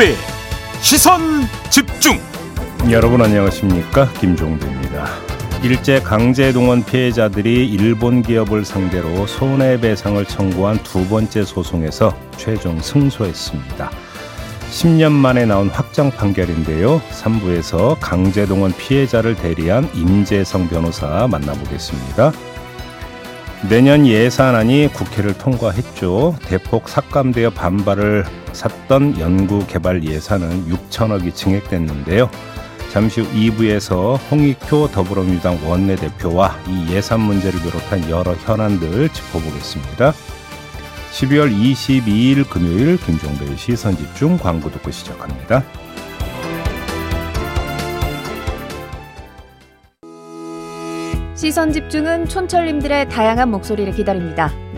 김종배 시선 집중 여러분 안녕하십니까 김종배입니다. 일제 강제 동원 피해자들이 일본 기업을 상대로 손해배상을 청구한 두 번째 소송에서 최종 승소했습니다. 10년 만에 나온 확정 판결인데요. 3부에서 강제 동원 피해자를 대리한 임재성 변호사 만나보겠습니다. 내년 예산안이 국회를 통과했죠. 대폭 삭감되어 반발을 샀던 연구개발 예산은 6천억이 증액됐는데요. 잠시 후 2부에서 홍익표 더불어민주당 원내대표와 이 예산 문제를 비롯한 여러 현안들 짚어보겠습니다. 12월 22일 금요일 김종배의 시선집중 광고 듣고 시작합니다. 시선 집중은 촌철님들의 다양한 목소리를 기다립니다.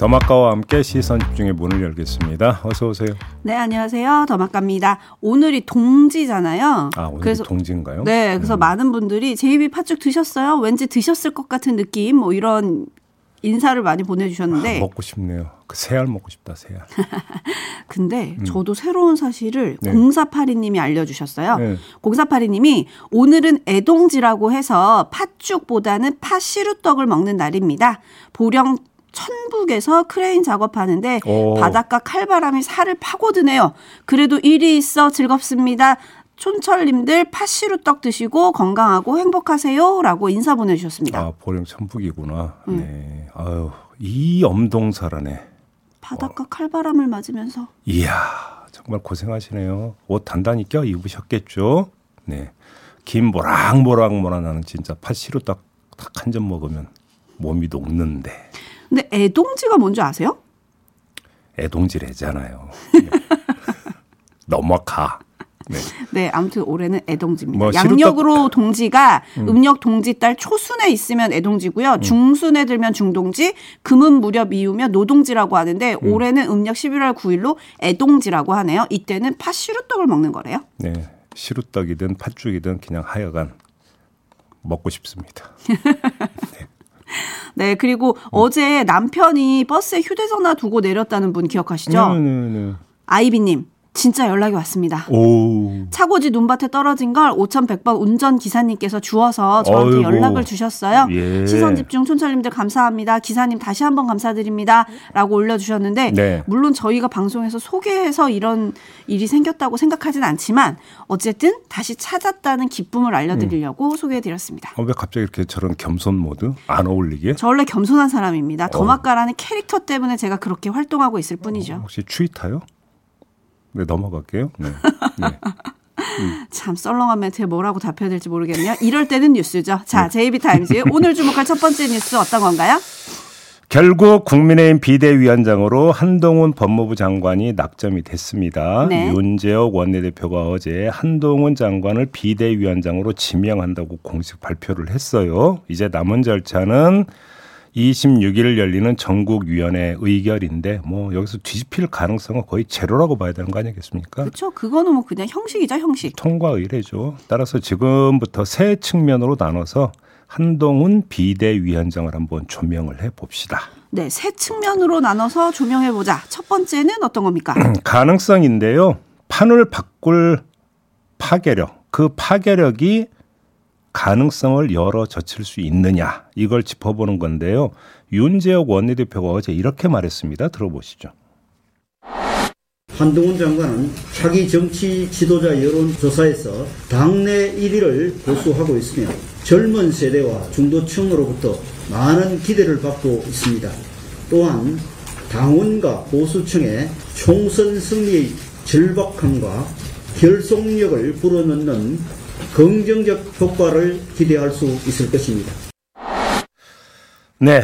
더마카와 함께 시선 집중의 문을 열겠습니다. 어서 오세요. 네, 안녕하세요. 더마카입니다. 오늘이 동지잖아요. 아, 오늘 그래서, 동지인가요? 네, 그래서 음. 많은 분들이 제이비 팥죽 드셨어요? 왠지 드셨을 것 같은 느낌, 뭐 이런 인사를 많이 보내주셨는데 아, 먹고 싶네요. 그 새알 먹고 싶다 새알. 근데 음. 저도 새로운 사실을 네. 0482님이 알려주셨어요. 네. 0482님이 오늘은 애동지라고 해서 팥죽보다는 팥시루떡을 먹는 날입니다. 보령 천북에서 크레인 작업하는데 오. 바닷가 칼바람이 살을 파고드네요. 그래도 일이 있어 즐겁습니다. 촌철님들 팥시루 떡 드시고 건강하고 행복하세요라고 인사 보내주셨습니다. 아 보령 천북이구나. 음. 네. 아유 이 엄동설한에. 바닷가 어. 칼바람을 맞으면서. 이야 정말 고생하시네요. 옷 단단히 껴 입으셨겠죠. 네. 김 모락모락모락 나는 진짜 팥시루 떡 딱 한 점 먹으면 몸이 녹는데. 근데 애동지가 뭔지 아세요? 애동지래잖아요. 넘어가. 네. 네, 아무튼 올해는 애동지입니다. 뭐 양력으로 동지가 음. 력 동지 달 초순에 있으면 애동지고요. 음. 중순에 들면 중동지, 금은 무렵 이후면 노동지라고 하는데 음. 올해는 음력 11월 9일로 애동지라고 하네요. 이때는 팥시루떡을 먹는 거래요. 네. 시루떡이든 팥죽이든 그냥 하여간 먹고 싶습니다. 네. 네, 그리고 음. 어제 남편이 버스에 휴대전화 두고 내렸다는 분 기억하시죠? 네, 네, 네. 아이비님. 진짜 연락이 왔습니다. 오. 차고지 눈밭에 떨어진 걸 5100번 운전 기사님께서 주어서 저한테 어이구. 연락을 주셨어요. 예. 시선 집중 촌철님들 감사합니다. 기사님 다시 한번 감사드립니다. 라고 올려주셨는데 네. 물론 저희가 방송에서 소개해서 이런 일이 생겼다고 생각하진 않지만 어쨌든 다시 찾았다는 기쁨을 알려드리려고 음. 소개해드렸습니다. 어, 왜 갑자기 이렇게 저런 겸손 모드 안 어울리게? 저 원래 겸손한 사람입니다. 더마카라는 어. 캐릭터 때문에 제가 그렇게 활동하고 있을 뿐이죠. 어, 혹시 추위타요? 네, 넘어갈게요. 네. 네. 음. 참 썰렁한 멘트에 뭐라고 답해야 될지 모르겠네요. 이럴 때는 뉴스죠. 자, JB타임즈 오늘 주목할 첫 번째 뉴스 어떤 건가요? 결국 국민의힘 비대위원장으로 한동훈 법무부 장관이 낙점이 됐습니다. 네. 윤재옥 원내대표가 어제 한동훈 장관을 비대위원장으로 지명한다고 공식 발표를 했어요. 이제 남은 절차는 26일 열리는 전국위원회 의결인데 뭐 여기서 뒤집힐 가능성은 거의 제로라고 봐야 되는 거 아니겠습니까? 그렇죠. 그거는 뭐 그냥 형식이죠, 형식. 통과 의례죠. 따라서 지금부터 세 측면으로 나눠서 한동훈 비대위원장을 한번 조명을 해 봅시다. 네, 세 측면으로 나눠서 조명해 보자. 첫 번째는 어떤 겁니까? 가능성인데요. 판을 바꿀 파괴력. 그 파괴력이 가능성을 열어 젖힐 수 있느냐 이걸 짚어보는 건데요. 윤재혁 원내대표가 어제 이렇게 말했습니다. 들어보시죠. 한동훈 장관은 차기 정치 지도자 여론조사에서 당내 1위를 고수하고 있으며 젊은 세대와 중도층으로부터 많은 기대를 받고 있습니다. 또한 당원과 보수층의 총선 승리의 절박함과 결속력을 불어넣는 긍정적 효과를 기대할 수 있을 것입니다. 네.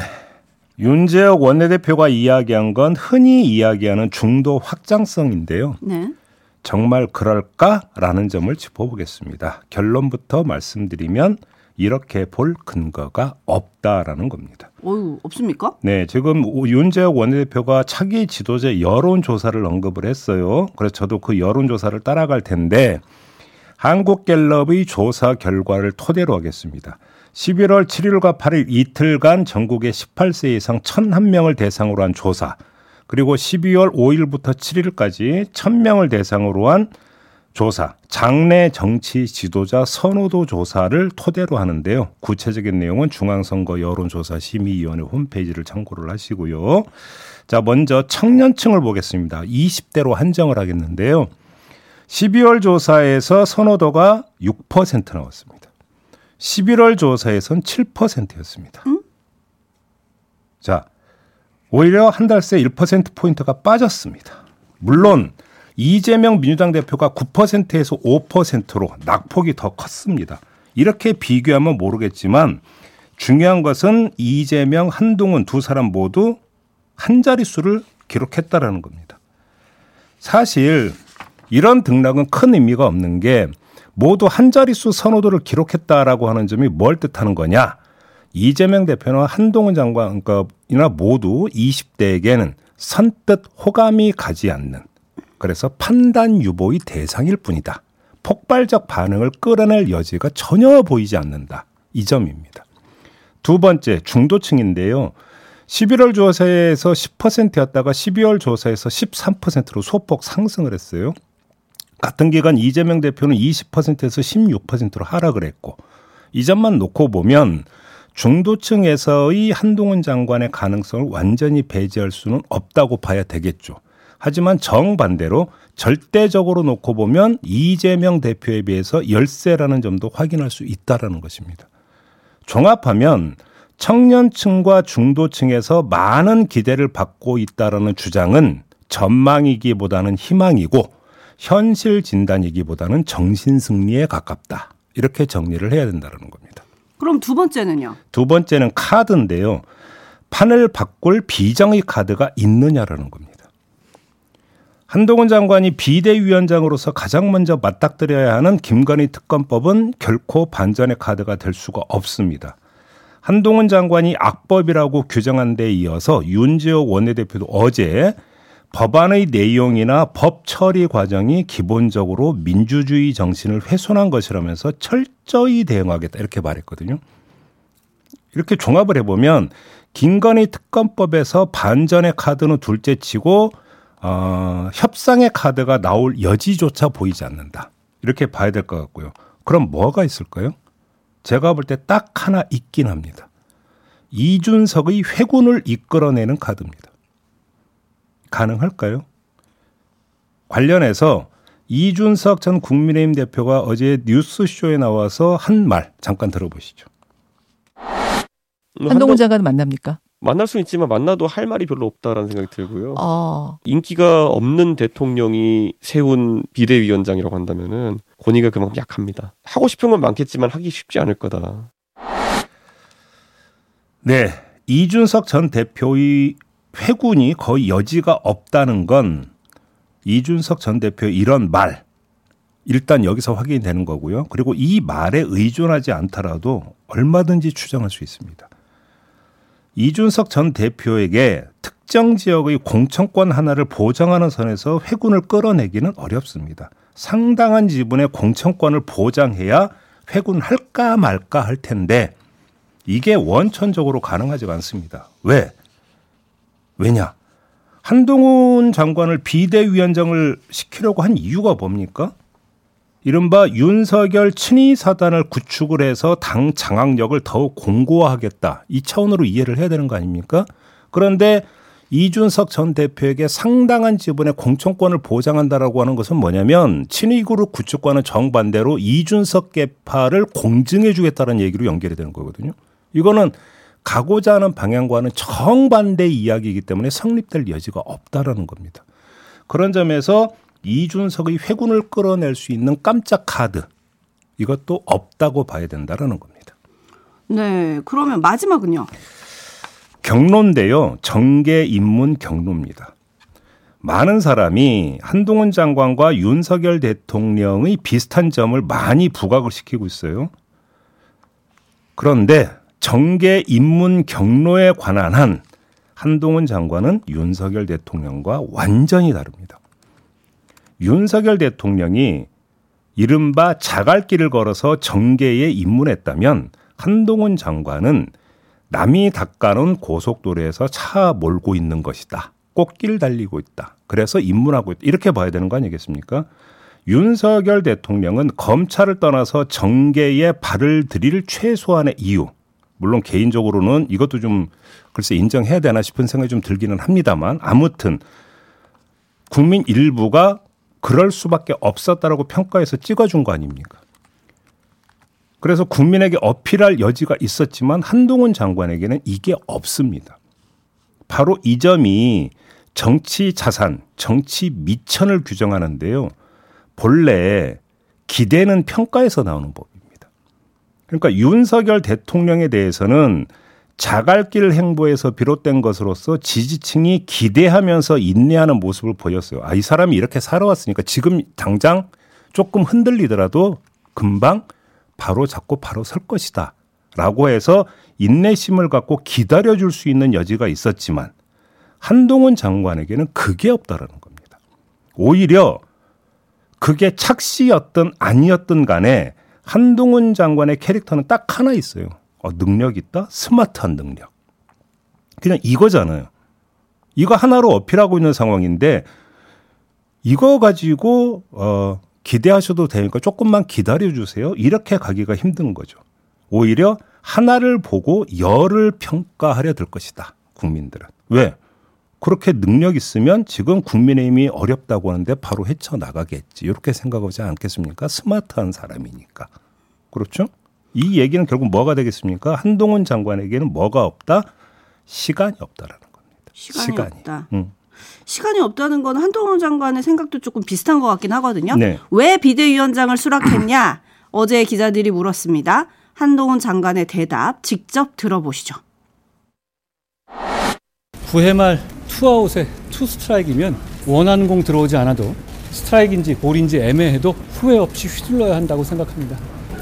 윤재혁 원내대표가 이야기한 건 흔히 이야기하는 중도 확장성인데요. 네. 정말 그럴까라는 점을 짚어보겠습니다. 결론부터 말씀드리면 이렇게 볼 근거가 없다라는 겁니다. 어유 없습니까? 네, 지금 윤재혁 원내대표가 차기 지도자 여론조사를 언급을 했어요. 그래서 저도 그 여론조사를 따라갈 텐데 한국갤럽의 조사 결과를 토대로 하겠습니다. 11월 7일과 8일 이틀간 전국의 18세 이상 1,001명을 대상으로 한 조사, 그리고 12월 5일부터 7일까지 1,000명을 대상으로 한 조사, 장내 정치 지도자 선호도 조사를 토대로 하는데요. 구체적인 내용은 중앙선거 여론조사 심의위원회 홈페이지를 참고를 하시고요. 자, 먼저 청년층을 보겠습니다. 20대로 한정을 하겠는데요. 12월 조사에서 선호도가 6% 나왔습니다. 11월 조사에선 7%였습니다. 음? 자, 오히려 한 달 새 1%포인트가 빠졌습니다. 물론 이재명 민주당 대표가 9%에서 5%로 낙폭이 더 컸습니다. 이렇게 비교하면 모르겠지만 중요한 것은 이재명, 한동훈 두 사람 모두 한 자릿수를 기록했다라는 겁니다. 사실 이런 등락은 큰 의미가 없는 게 모두 한 자릿수 선호도를 기록했다라고 하는 점이 뭘 뜻하는 거냐? 이재명 대표나 한동훈 장관이나 모두 20대에게는 선뜻 호감이 가지 않는 그래서 판단 유보의 대상일 뿐이다. 폭발적 반응을 끌어낼 여지가 전혀 보이지 않는다. 이 점입니다. 두 번째 중도층인데요. 11월 조사에서 10%였다가 12월 조사에서 13%로 소폭 상승을 했어요. 같은 기간 이재명 대표는 20%에서 16%로 하락을 했고 이 점만 놓고 보면 중도층에서의 한동훈 장관의 가능성을 완전히 배제할 수는 없다고 봐야 되겠죠. 하지만 정반대로 절대적으로 놓고 보면 이재명 대표에 비해서 열세라는 점도 확인할 수 있다라는 것입니다. 종합하면 청년층과 중도층에서 많은 기대를 받고 있다라는 주장은 전망이기보다는 희망이고 현실 진단이기보다는 정신 승리에 가깝다. 이렇게 정리를 해야 된다는 겁니다. 그럼 두 번째는요? 두 번째는 카드인데요. 판을 바꿀 비정의 카드가 있느냐라는 겁니다. 한동훈 장관이 비대위원장으로서 가장 먼저 맞닥뜨려야 하는 김건희 특검법은 결코 반전의 카드가 될 수가 없습니다. 한동훈 장관이 악법이라고 규정한 데 이어서 윤지호 원내대표도 어제 법안의 내용이나 법 처리 과정이 기본적으로 민주주의 정신을 훼손한 것이라면서 철저히 대응하겠다 이렇게 말했거든요. 이렇게 종합을 해보면 김건희 특검법에서 반전의 카드는 둘째치고 어, 협상의 카드가 나올 여지조차 보이지 않는다. 이렇게 봐야 될 것 같고요. 그럼 뭐가 있을까요? 제가 볼 때 딱 하나 있긴 합니다. 이준석의 회군을 이끌어내는 카드입니다. 가능할까요? 관련해서 이준석 전 국민의힘 대표가 어제 뉴스쇼에 나와서 한 말 잠깐 들어보시죠. 한동훈 장관은 만납니까? 만날 수 있지만 만나도 할 말이 별로 없다라는 생각이 들고요. 어. 인기가 없는 대통령이 세운 비대위원장이라고 한다면은 권위가 그만큼 약합니다. 하고 싶은 건 많겠지만 하기 쉽지 않을 거다. 네. 이준석 전 대표의 회군이 거의 여지가 없다는 건 이준석 전 대표의 이런 말 일단 여기서 확인이 되는 거고요. 그리고 이 말에 의존하지 않더라도 얼마든지 추정할 수 있습니다. 이준석 전 대표에게 특정 지역의 공천권 하나를 보장하는 선에서 회군을 끌어내기는 어렵습니다. 상당한 지분의 공천권을 보장해야 회군 할까 말까 할 텐데 이게 원천적으로 가능하지가 않습니다. 왜? 왜냐? 한동훈 장관을 비대위원장을 시키려고 한 이유가 뭡니까? 이른바 윤석열 친위 사단을 구축을 해서 당 장악력을 더욱 공고화하겠다. 이 차원으로 이해를 해야 되는 거 아닙니까? 그런데 이준석 전 대표에게 상당한 지분의 공천권을 보장한다라고 하는 것은 뭐냐면 친위 그룹 구축과는 정반대로 이준석 개파를 공증해 주겠다는 얘기로 연결이 되는 거거든요. 이거는 가고자 하는 방향과는 정반대 이야기이기 때문에 성립될 여지가 없다라는 겁니다. 그런 점에서 이준석의 회군을 끌어낼 수 있는 깜짝 카드 이것도 없다고 봐야 된다라는 겁니다. 네, 그러면 마지막은요. 경로인데요. 정계 입문 경로입니다. 많은 사람이 한동훈 장관과 윤석열 대통령의 비슷한 점을 많이 부각을 시키고 있어요. 그런데 정계 입문 경로에 관한 한 한동훈 장관은 윤석열 대통령과 완전히 다릅니다. 윤석열 대통령이 이른바 자갈길을 걸어서 정계에 입문했다면 한동훈 장관은 남이 닦아놓은 고속도로에서 차 몰고 있는 것이다. 꽃길 달리고 있다. 그래서 입문하고 있다. 이렇게 봐야 되는 거 아니겠습니까? 윤석열 대통령은 검찰을 떠나서 정계에 발을 들일 최소한의 이유. 물론 개인적으로는 이것도 좀 글쎄 인정해야 되나 싶은 생각이 좀 들기는 합니다만 아무튼 국민 일부가 그럴 수밖에 없었다라고 평가해서 찍어준 거 아닙니까? 그래서 국민에게 어필할 여지가 있었지만 한동훈 장관에게는 이게 없습니다. 바로 이 점이 정치 자산, 정치 미천을 규정하는데요. 본래 기대는 평가에서 나오는 법입니다. 그러니까 윤석열 대통령에 대해서는 자갈길 행보에서 비롯된 것으로서 지지층이 기대하면서 인내하는 모습을 보였어요. 아, 이 사람이 이렇게 살아왔으니까 지금 당장 조금 흔들리더라도 금방 바로 잡고 바로 설 것이다. 라고 해서 인내심을 갖고 기다려줄 수 있는 여지가 있었지만 한동훈 장관에게는 그게 없다라는 겁니다. 오히려 그게 착시였든 아니었든 간에 한동훈 장관의 캐릭터는 딱 하나 있어요. 어, 능력 있다? 스마트한 능력. 그냥 이거잖아요. 이거 하나로 어필하고 있는 상황인데 이거 가지고 어 기대하셔도 되니까 조금만 기다려 주세요. 이렇게 가기가 힘든 거죠. 오히려 하나를 보고 열을 평가하려 들 것이다. 국민들은. 왜? 그렇게 능력 있으면 지금 국민의힘이 어렵다고 하는데 바로 헤쳐나가겠지. 이렇게 생각하지 않겠습니까? 스마트한 사람이니까. 그렇죠? 이 얘기는 결국 뭐가 되겠습니까? 한동훈 장관에게는 뭐가 없다? 시간이 없다라는 겁니다. 시간이, 시간이. 없다. 응. 시간이 없다는 건 한동훈 장관의 생각도 조금 비슷한 것 같긴 하거든요. 네. 왜 비대위원장을 수락했냐? 어제 기자들이 물었습니다. 한동훈 장관의 대답 직접 들어보시죠. 9회 말 투아웃에 투 스트라이크면 원하는 공 들어오지 않아도 스트라이크인지 볼인지 애매해도 후회 없이 휘둘러야 한다고 생각합니다.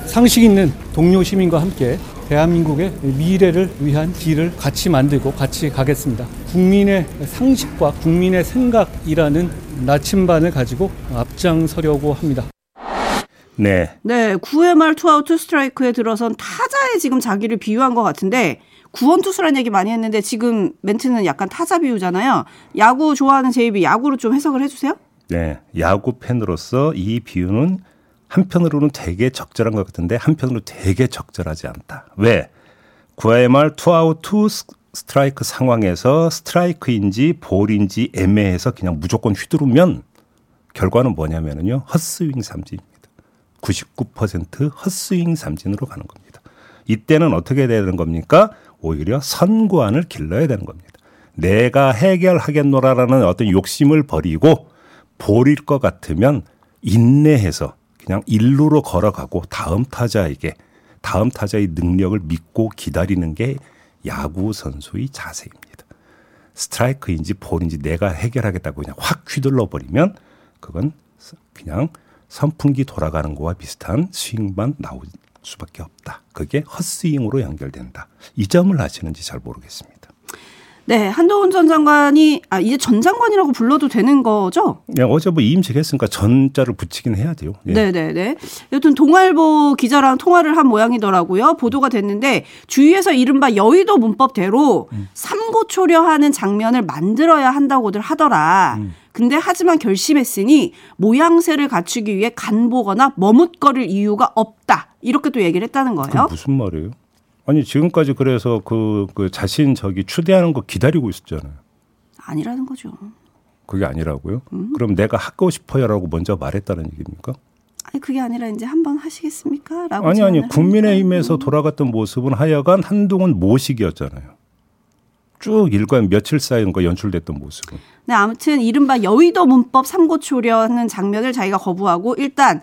상식 있는 동료 시민과 함께 대한민국의 미래를 위한 길을 같이 만들고 같이 가겠습니다. 국민의 상식과 국민의 생각이라는 나침반을 가지고 앞장서려고 합니다. 네. 네, 9회 말 투아웃 투 스트라이크에 들어선 타자에 지금 자기를 비유한 것 같은데 구원 투수라는 얘기 많이 했는데 지금 멘트는 약간 타자 비유잖아요. 야구 좋아하는 JB 야구로 좀 해석을 해주세요. 네, 야구 팬으로서 이 비유는 한편으로는 되게 적절한 것 같은데 한편으로 되게 적절하지 않다. 왜? 9회 말 투아웃 투 스트라이크 상황에서 스트라이크인지 볼인지 애매해서 그냥 무조건 휘두르면 결과는 뭐냐면은요. 헛스윙 삼진입니다. 99% 헛스윙 삼진으로 가는 겁니다. 이때는 어떻게 되는 겁니까? 오히려 선구안을 길러야 되는 겁니다. 내가 해결하겠노라라는 어떤 욕심을 버리고 볼일 것 같으면 인내해서 그냥 일루로 걸어가고 다음 타자에게 다음 타자의 능력을 믿고 기다리는 게 야구 선수의 자세입니다. 스트라이크인지 볼인지 내가 해결하겠다고 그냥 확 휘둘러 버리면 그건 그냥 선풍기 돌아가는 거와 비슷한 스윙만 나올 수밖에 없다. 그게 헛스윙으로 연결된다. 이 점을 아시는지 잘 모르겠습니다. 네, 한동훈 전 장관이 아 이제 전 장관이라고 불러도 되는 거죠? 네, 어제 뭐 임직했으니까 전자를 붙이긴 해야 돼요. 예. 네, 네, 네. 여튼 동아일보 기자랑 통화를 한 모양이더라고요. 보도가 됐는데 주위에서 이른바 여의도 문법대로 음. 삼고초려하는 장면을 만들어야 한다고들 하더라. 음. 근데 하지만 결심했으니 모양새를 갖추기 위해 간보거나 머뭇거릴 이유가 없다. 이렇게 또 얘기를 했다는 거예요. 무슨 말이에요? 아니 지금까지 그래서 그, 그 자신 저기 추대하는 거 기다리고 있었잖아요. 아니라는 거죠. 그게 아니라고요? 음? 그럼 내가 하고 싶어요라고 먼저 말했다는 얘기입니까? 아니 그게 아니라 이제 한번 하시겠습니까? 라고 아니 아니 국민의힘에서 음. 돌아갔던 모습은 하여간 한동훈 모식이었잖아요. 쭉 일관 며칠 쌓인 거 연출됐던 모습은. 네 아무튼 이른바 여의도 문법 삼고초려하는 장면을 자기가 거부하고 일단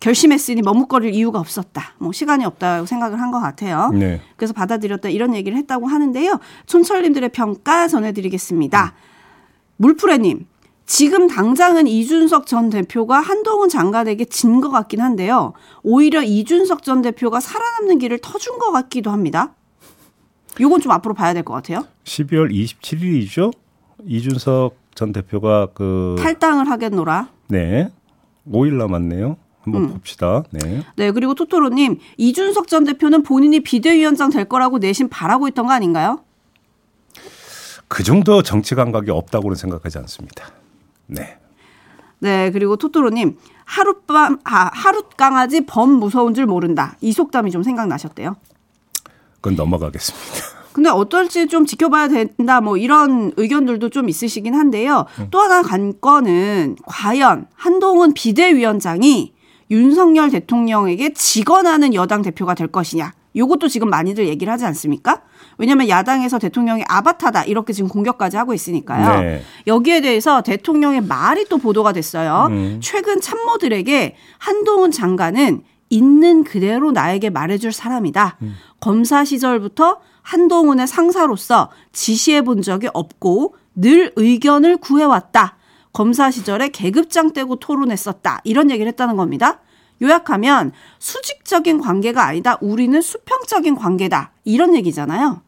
결심했으니 머뭇거릴 이유가 없었다. 뭐 시간이 없다고 생각을 한 것 같아요. 네. 그래서 받아들였다 이런 얘기를 했다고 하는데요. 촌철님들의 평가 전해드리겠습니다. 음. 물프레님 지금 당장은 이준석 전 대표가 한동훈 장관에게 진 것 같긴 한데요. 오히려 이준석 전 대표가 살아남는 길을 터준 것 같기도 합니다. 요건 좀 앞으로 봐야 될 것 같아요. 12월 27일이죠. 이준석 전 대표가 그 탈당을 하겠노라. 네. 5일 남았네요. 한번 음. 봅시다. 네. 네, 그리고 토토로님, 이준석 전 대표는 본인이 비대위원장 될 거라고 내심 바라고 있던 거 아닌가요? 그 정도 정치 감각이 없다고는 생각하지 않습니다. 네. 네, 그리고 토토로님, 하룻밤, 아, 하룻 강아지 범 무서운 줄 모른다. 이 속담이 좀 생각나셨대요. 그건 넘어가겠습니다. 근데 어떨지 좀 지켜봐야 된다 뭐 이런 의견들도 좀 있으시긴 한데요. 음. 또 하나 관건은 과연 한동훈 비대위원장이 윤석열 대통령에게 직언하는 여당 대표가 될 것이냐. 요것도 지금 많이들 얘기를 하지 않습니까? 왜냐하면 야당에서 대통령이 아바타다 이렇게 지금 공격까지 하고 있으니까요. 네. 여기에 대해서 대통령의 말이 또 보도가 됐어요. 음. 최근 참모들에게 한동훈 장관은 있는 그대로 나에게 말해줄 사람이다. 음. 검사 시절부터 한동훈의 상사로서 지시해 본 적이 없고 늘 의견을 구해왔다. 검사 시절에 계급장 떼고 토론했었다. 이런 얘기를 했다는 겁니다. 요약하면 수직적인 관계가 아니다. 우리는 수평적인 관계다. 이런 얘기잖아요.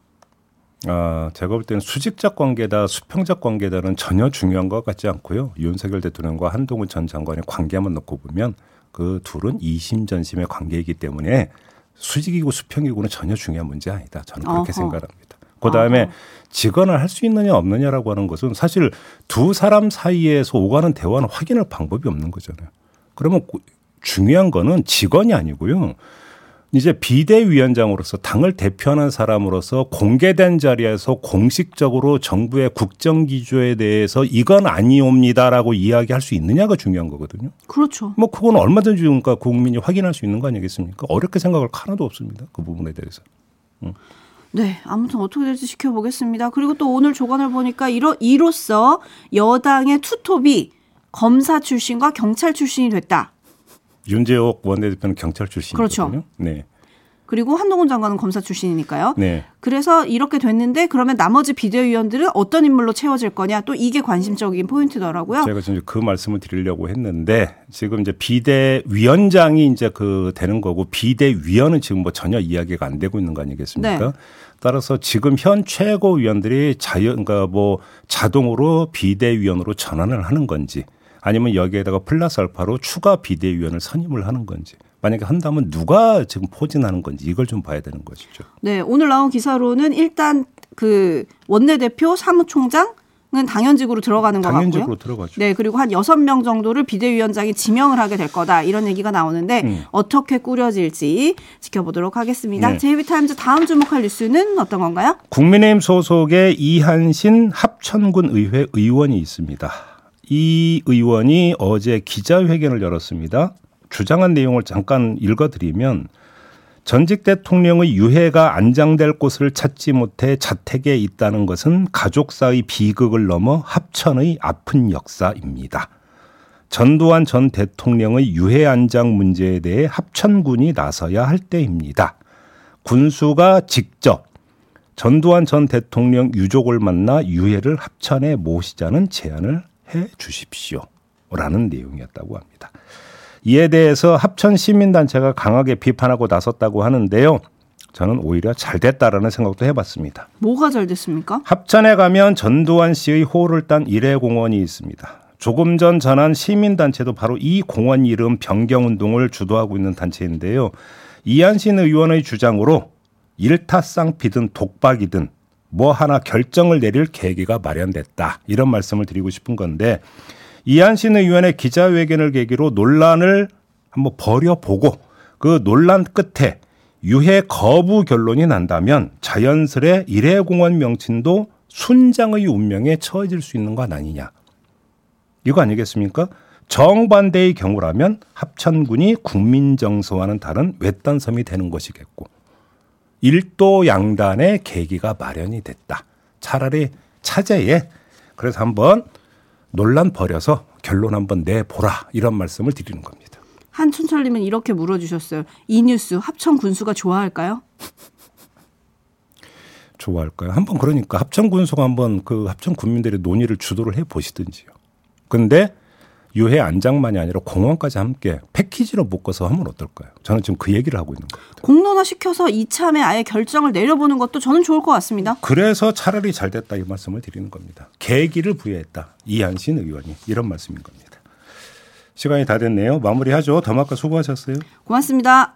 아, 제가 볼 때는 수직적 관계다, 수평적 관계다는 전혀 중요한 것 같지 않고요. 윤석열 대통령과 한동훈 전 장관의 관계만 놓고 보면 그 둘은 이심전심의 관계이기 때문에 수직이고 수평이고는 전혀 중요한 문제 아니다. 저는 그렇게 어허. 생각합니다. 그 다음에 직언을 할 수 있느냐 없느냐라고 하는 것은 사실 두 사람 사이에서 오가는 대화는 확인할 방법이 없는 거잖아요. 그러면 중요한 거는 직언이 아니고요. 이제 비대위원장으로서 당을 대표하는 사람으로서 공개된 자리에서 공식적으로 정부의 국정 기조에 대해서 이건 아니옵니다라고 이야기할 수 있느냐가 중요한 거거든요. 그렇죠. 뭐 그건 얼마든지 그러니까 국민이 확인할 수 있는 거 아니겠습니까? 어렵게 생각할 하나도 없습니다. 그 부분에 대해서. 응. 네, 아무튼 어떻게 될지 지켜보겠습니다. 그리고 또 오늘 조간을 보니까 이로, 이로써 여당의 투톱이 검사 출신과 경찰 출신이 됐다. 윤재옥 원내대표는 경찰 출신이거든요. 그렇죠. 네. 그리고 한동훈 장관은 검사 출신이니까요. 네. 그래서 이렇게 됐는데 그러면 나머지 비대위원들은 어떤 인물로 채워질 거냐 또 이게 관심적인 포인트더라고요. 제가 지금 그 말씀을 드리려고 했는데 지금 이제 비대위원장이 이제 그 되는 거고 비대위원은 지금 뭐 전혀 이야기가 안 되고 있는 거 아니겠습니까? 네. 따라서 지금 현 최고위원들이 자연 그러니까 뭐 자동으로 비대위원으로 전환을 하는 건지 아니면 여기에다가 플러스 알파로 추가 비대위원을 선임을 하는 건지 만약에 한다면 누가 지금 포진하는 건지 이걸 좀 봐야 되는 것이죠. 네, 오늘 나온 기사로는 일단 그 원내대표 사무총장 은 당연직으로 들어가는 것 당연직으로 같고요. 들어가죠. 네, 그리고 한 여섯 명 정도를 비대위원장이 지명을 하게 될 거다 이런 얘기가 나오는데 음. 어떻게 꾸려질지 지켜보도록 하겠습니다. 네. 제이비타임즈 다음 주목할 뉴스는 어떤 건가요? 국민의힘 소속의 이한신 합천군 의회 의원이 있습니다. 이 의원이 어제 기자회견을 열었습니다. 주장한 내용을 잠깐 읽어드리면 전직 대통령의 유해가 안장될 곳을 찾지 못해 자택에 있다는 것은 가족사의 비극을 넘어 합천의 아픈 역사입니다. 전두환 전 대통령의 유해 안장 문제에 대해 합천군이 나서야 할 때입니다. 군수가 직접 전두환 전 대통령 유족을 만나 유해를 합천에 모시자는 제안을 해 주십시오. 라는 내용이었다고 합니다. 이에 대해서 합천 시민단체가 강하게 비판하고 나섰다고 하는데요. 저는 오히려 잘 됐다라는 생각도 해봤습니다. 뭐가 잘 됐습니까? 합천에 가면 전두환 씨의 호를 딴 일회공원이 있습니다. 조금 전 전한 시민단체도 바로 이 공원 이름 변경운동을 주도하고 있는 단체인데요. 이한신 의원의 주장으로 일타쌍 피든 독박이든 뭐 하나 결정을 내릴 계기가 마련됐다. 이런 말씀을 드리고 싶은 건데 이한신 의원의 기자회견을 계기로 논란을 한번 벌여보고 그 논란 끝에 유해 거부 결론이 난다면 자연스레 일회공원 명칭도 순장의 운명에 처해질 수 있는 것 아니냐. 이거 아니겠습니까? 정반대의 경우라면 합천군이 국민정서와는 다른 외딴 섬이 되는 것이겠고 일도 양단의 계기가 마련이 됐다. 차라리 차제에 그래서 한번 논란 버려서 결론 한번 내보라 이런 말씀을 드리는 겁니다. 한춘철님은 이렇게 물어주셨어요. 이 뉴스 합천 군수가 좋아할까요? 좋아할까요? 한번 그러니까 합천 군수가 한번 그 합천 군민들의 논의를 주도를 해 보시든지요. 근데 유해 안장만이 아니라 공원까지 함께 패키지로 묶어서 하면 어떨까요? 저는 지금 그 얘기를 하고 있는 겁니다. 공론화 시켜서 이참에 아예 결정을 내려보는 것도 저는 좋을 것 같습니다. 그래서 차라리 잘 됐다 이 말씀을 드리는 겁니다. 계기를 부여했다. 이한신 의원이 이런 말씀인 겁니다. 시간이 다 됐네요. 마무리하죠. 더마카 수고하셨어요. 고맙습니다.